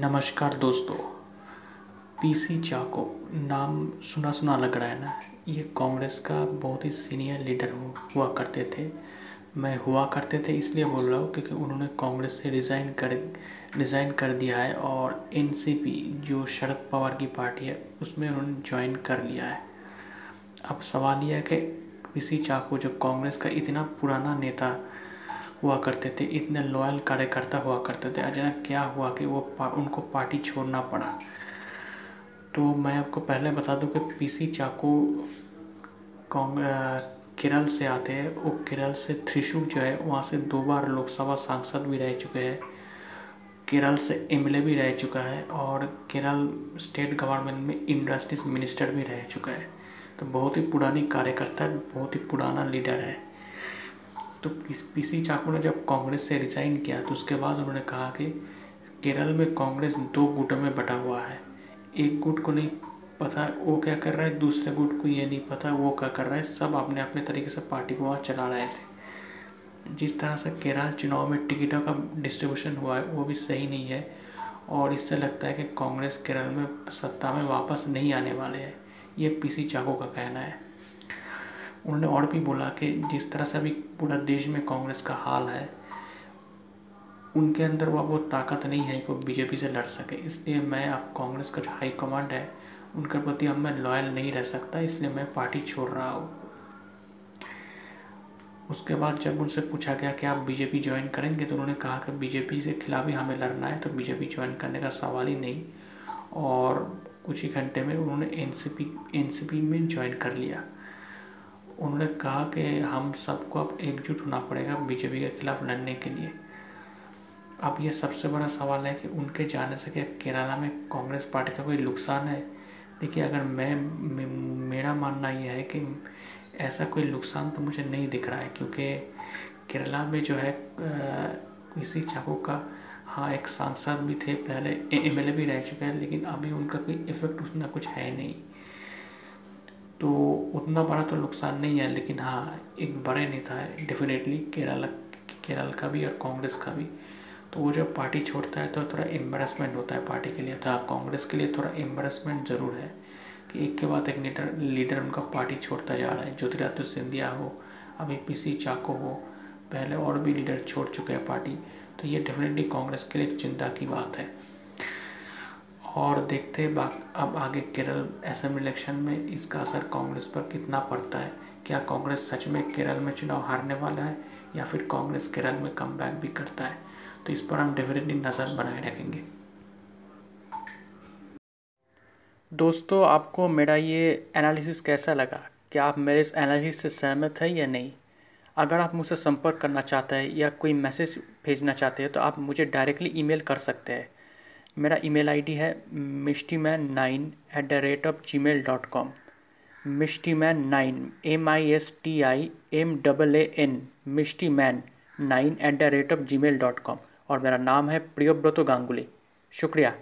नमस्कार दोस्तों पीसी चाको नाम सुना सुना लग रहा है ना? ये कांग्रेस का बहुत ही सीनियर लीडर हुआ करते थे। मैं हुआ करते थे इसलिए बोल रहा हूँ क्योंकि उन्होंने कांग्रेस से रिज़ाइन कर रिज़ाइन कर दिया है और एनसीपी जो शरद पवार की पार्टी है, उसमें उन्होंने ज्वाइन कर लिया है। अब सवाल यह है कि पीसी चाको जब कांग्रेस का इतना पुराना नेता हुआ करते थे इतने लॉयल कार्यकर्ता हुआ करते थे अचानक क्या हुआ कि वो पा, उनको पार्टी छोड़ना पड़ा। तो मैं आपको पहले बता दूँ कि पीसी चाको केरल से आते हैं। वो केरल से त्रिशूर जो है वहाँ से दो बार लोकसभा सांसद भी रह चुके हैं। केरल से एमएलए भी रह चुका है और केरल स्टेट गवर्नमेंट में इंडस्ट्रीज़ मिनिस्टर भी रह चुका है। तो बहुत ही पुरानी कार्यकर्ता बहुत ही पुराना लीडर है। तो पीसी चाकू ने जब कांग्रेस से रिज़ाइन किया तो उसके बाद उन्होंने कहा कि केरल में कांग्रेस दो गुटों में बटा हुआ है। एक गुट को नहीं पता, वो क्या कर रहा है? दूसरे गुट को ये नहीं पता, वो क्या कर रहा है? सब अपने अपने तरीके से पार्टी को वहाँ चला रहे थे। जिस तरह से केरल चुनाव में टिकटों का डिस्ट्रीब्यूशन हुआ है, वो भी सही नहीं है। और इससे लगता है कि कांग्रेस केरल में सत्ता में वापस नहीं आने वाले हैं। ये पीसी चाको का कहना है। उन्होंने और भी बोला कि जिस तरह से अभी पूरा देश में कांग्रेस का हाल है, उनके अंदर वह वो ताकत नहीं है कि वो बीजेपी से लड़ सके। इसलिए मैं अब कांग्रेस का जो हाई कमांड है, उनके प्रति अब मैं लॉयल नहीं रह सकता, इसलिए मैं पार्टी छोड़ रहा हूँ। उसके बाद जब उनसे पूछा गया कि आप बीजेपी ज्वाइन करेंगे तो उन्होंने कहा कि बीजेपी के खिलाफ ही हमें लड़ना है तो बीजेपी ज्वाइन करने का सवाल ही नहीं। और कुछ ही घंटे में उन्होंने एनसीपी एनसीपी में ज्वाइन कर लिया। उन्होंने कहा कि हम सबको अब एकजुट होना पड़ेगा बीजेपी के खिलाफ लड़ने के लिए। अब ये सबसे बड़ा सवाल है कि उनके जाने से क्या केरला में कांग्रेस पार्टी का कोई नुकसान है? देखिए, अगर मैं मेरा मानना यह है कि ऐसा कोई नुकसान तो मुझे नहीं दिख रहा है, क्योंकि केरला में जो है किसी चाकू का हाँ एक सांसद भी थे, पहले एमएलए भी रह चुके हैं, लेकिन अभी उनका कोई इफ़ेक्ट उसमें कुछ है नहीं। तो उतना बड़ा तो नुकसान नहीं है, लेकिन हाँ एक बड़े नेता है डेफिनेटली केरल केरल का भी और कांग्रेस का भी। तो वो जब पार्टी छोड़ता है तो थोड़ा एम्बेरसमेंट होता है पार्टी के लिए। तो कांग्रेस के लिए थोड़ा एम्बेरसमेंट ज़रूर है कि एक के बाद एक लीडर लीडर उनका पार्टी छोड़ता जा रहा है। ज्योतिरादित्य सिंधिया हो, अभी पीसी चाको हो, पहले और भी लीडर छोड़ चुके हैं पार्टी। तो ये डेफिनेटली कांग्रेस के लिए एक चिंता की बात है। और देखते हैं अब आगे केरल असेंबली इलेक्शन में इसका असर कांग्रेस पर कितना पड़ता है? क्या कांग्रेस सच में केरल में चुनाव हारने वाला है या फिर कांग्रेस केरल में कम भी करता है? तो इस पर हम डेफिनेटली नज़र बनाए रखेंगे। दोस्तों, आपको मेरा ये एनालिसिस कैसा लगा? क्या आप मेरे इस एनालिसिस से सहमत हैं या नहीं? अगर आप मुझसे संपर्क करना चाहते हैं या कोई मैसेज भेजना चाहते हैं तो आप मुझे डायरेक्टली ईमेल कर सकते हैं। मेरा ईमेल आईडी है Misti man nine at the rate of Gmail dot com. Misti man nine M I S T I M double A N Misti man nine at the rate of Gmail dot com. और मेरा नाम है प्रियोव्रत गांगुली। शुक्रिया।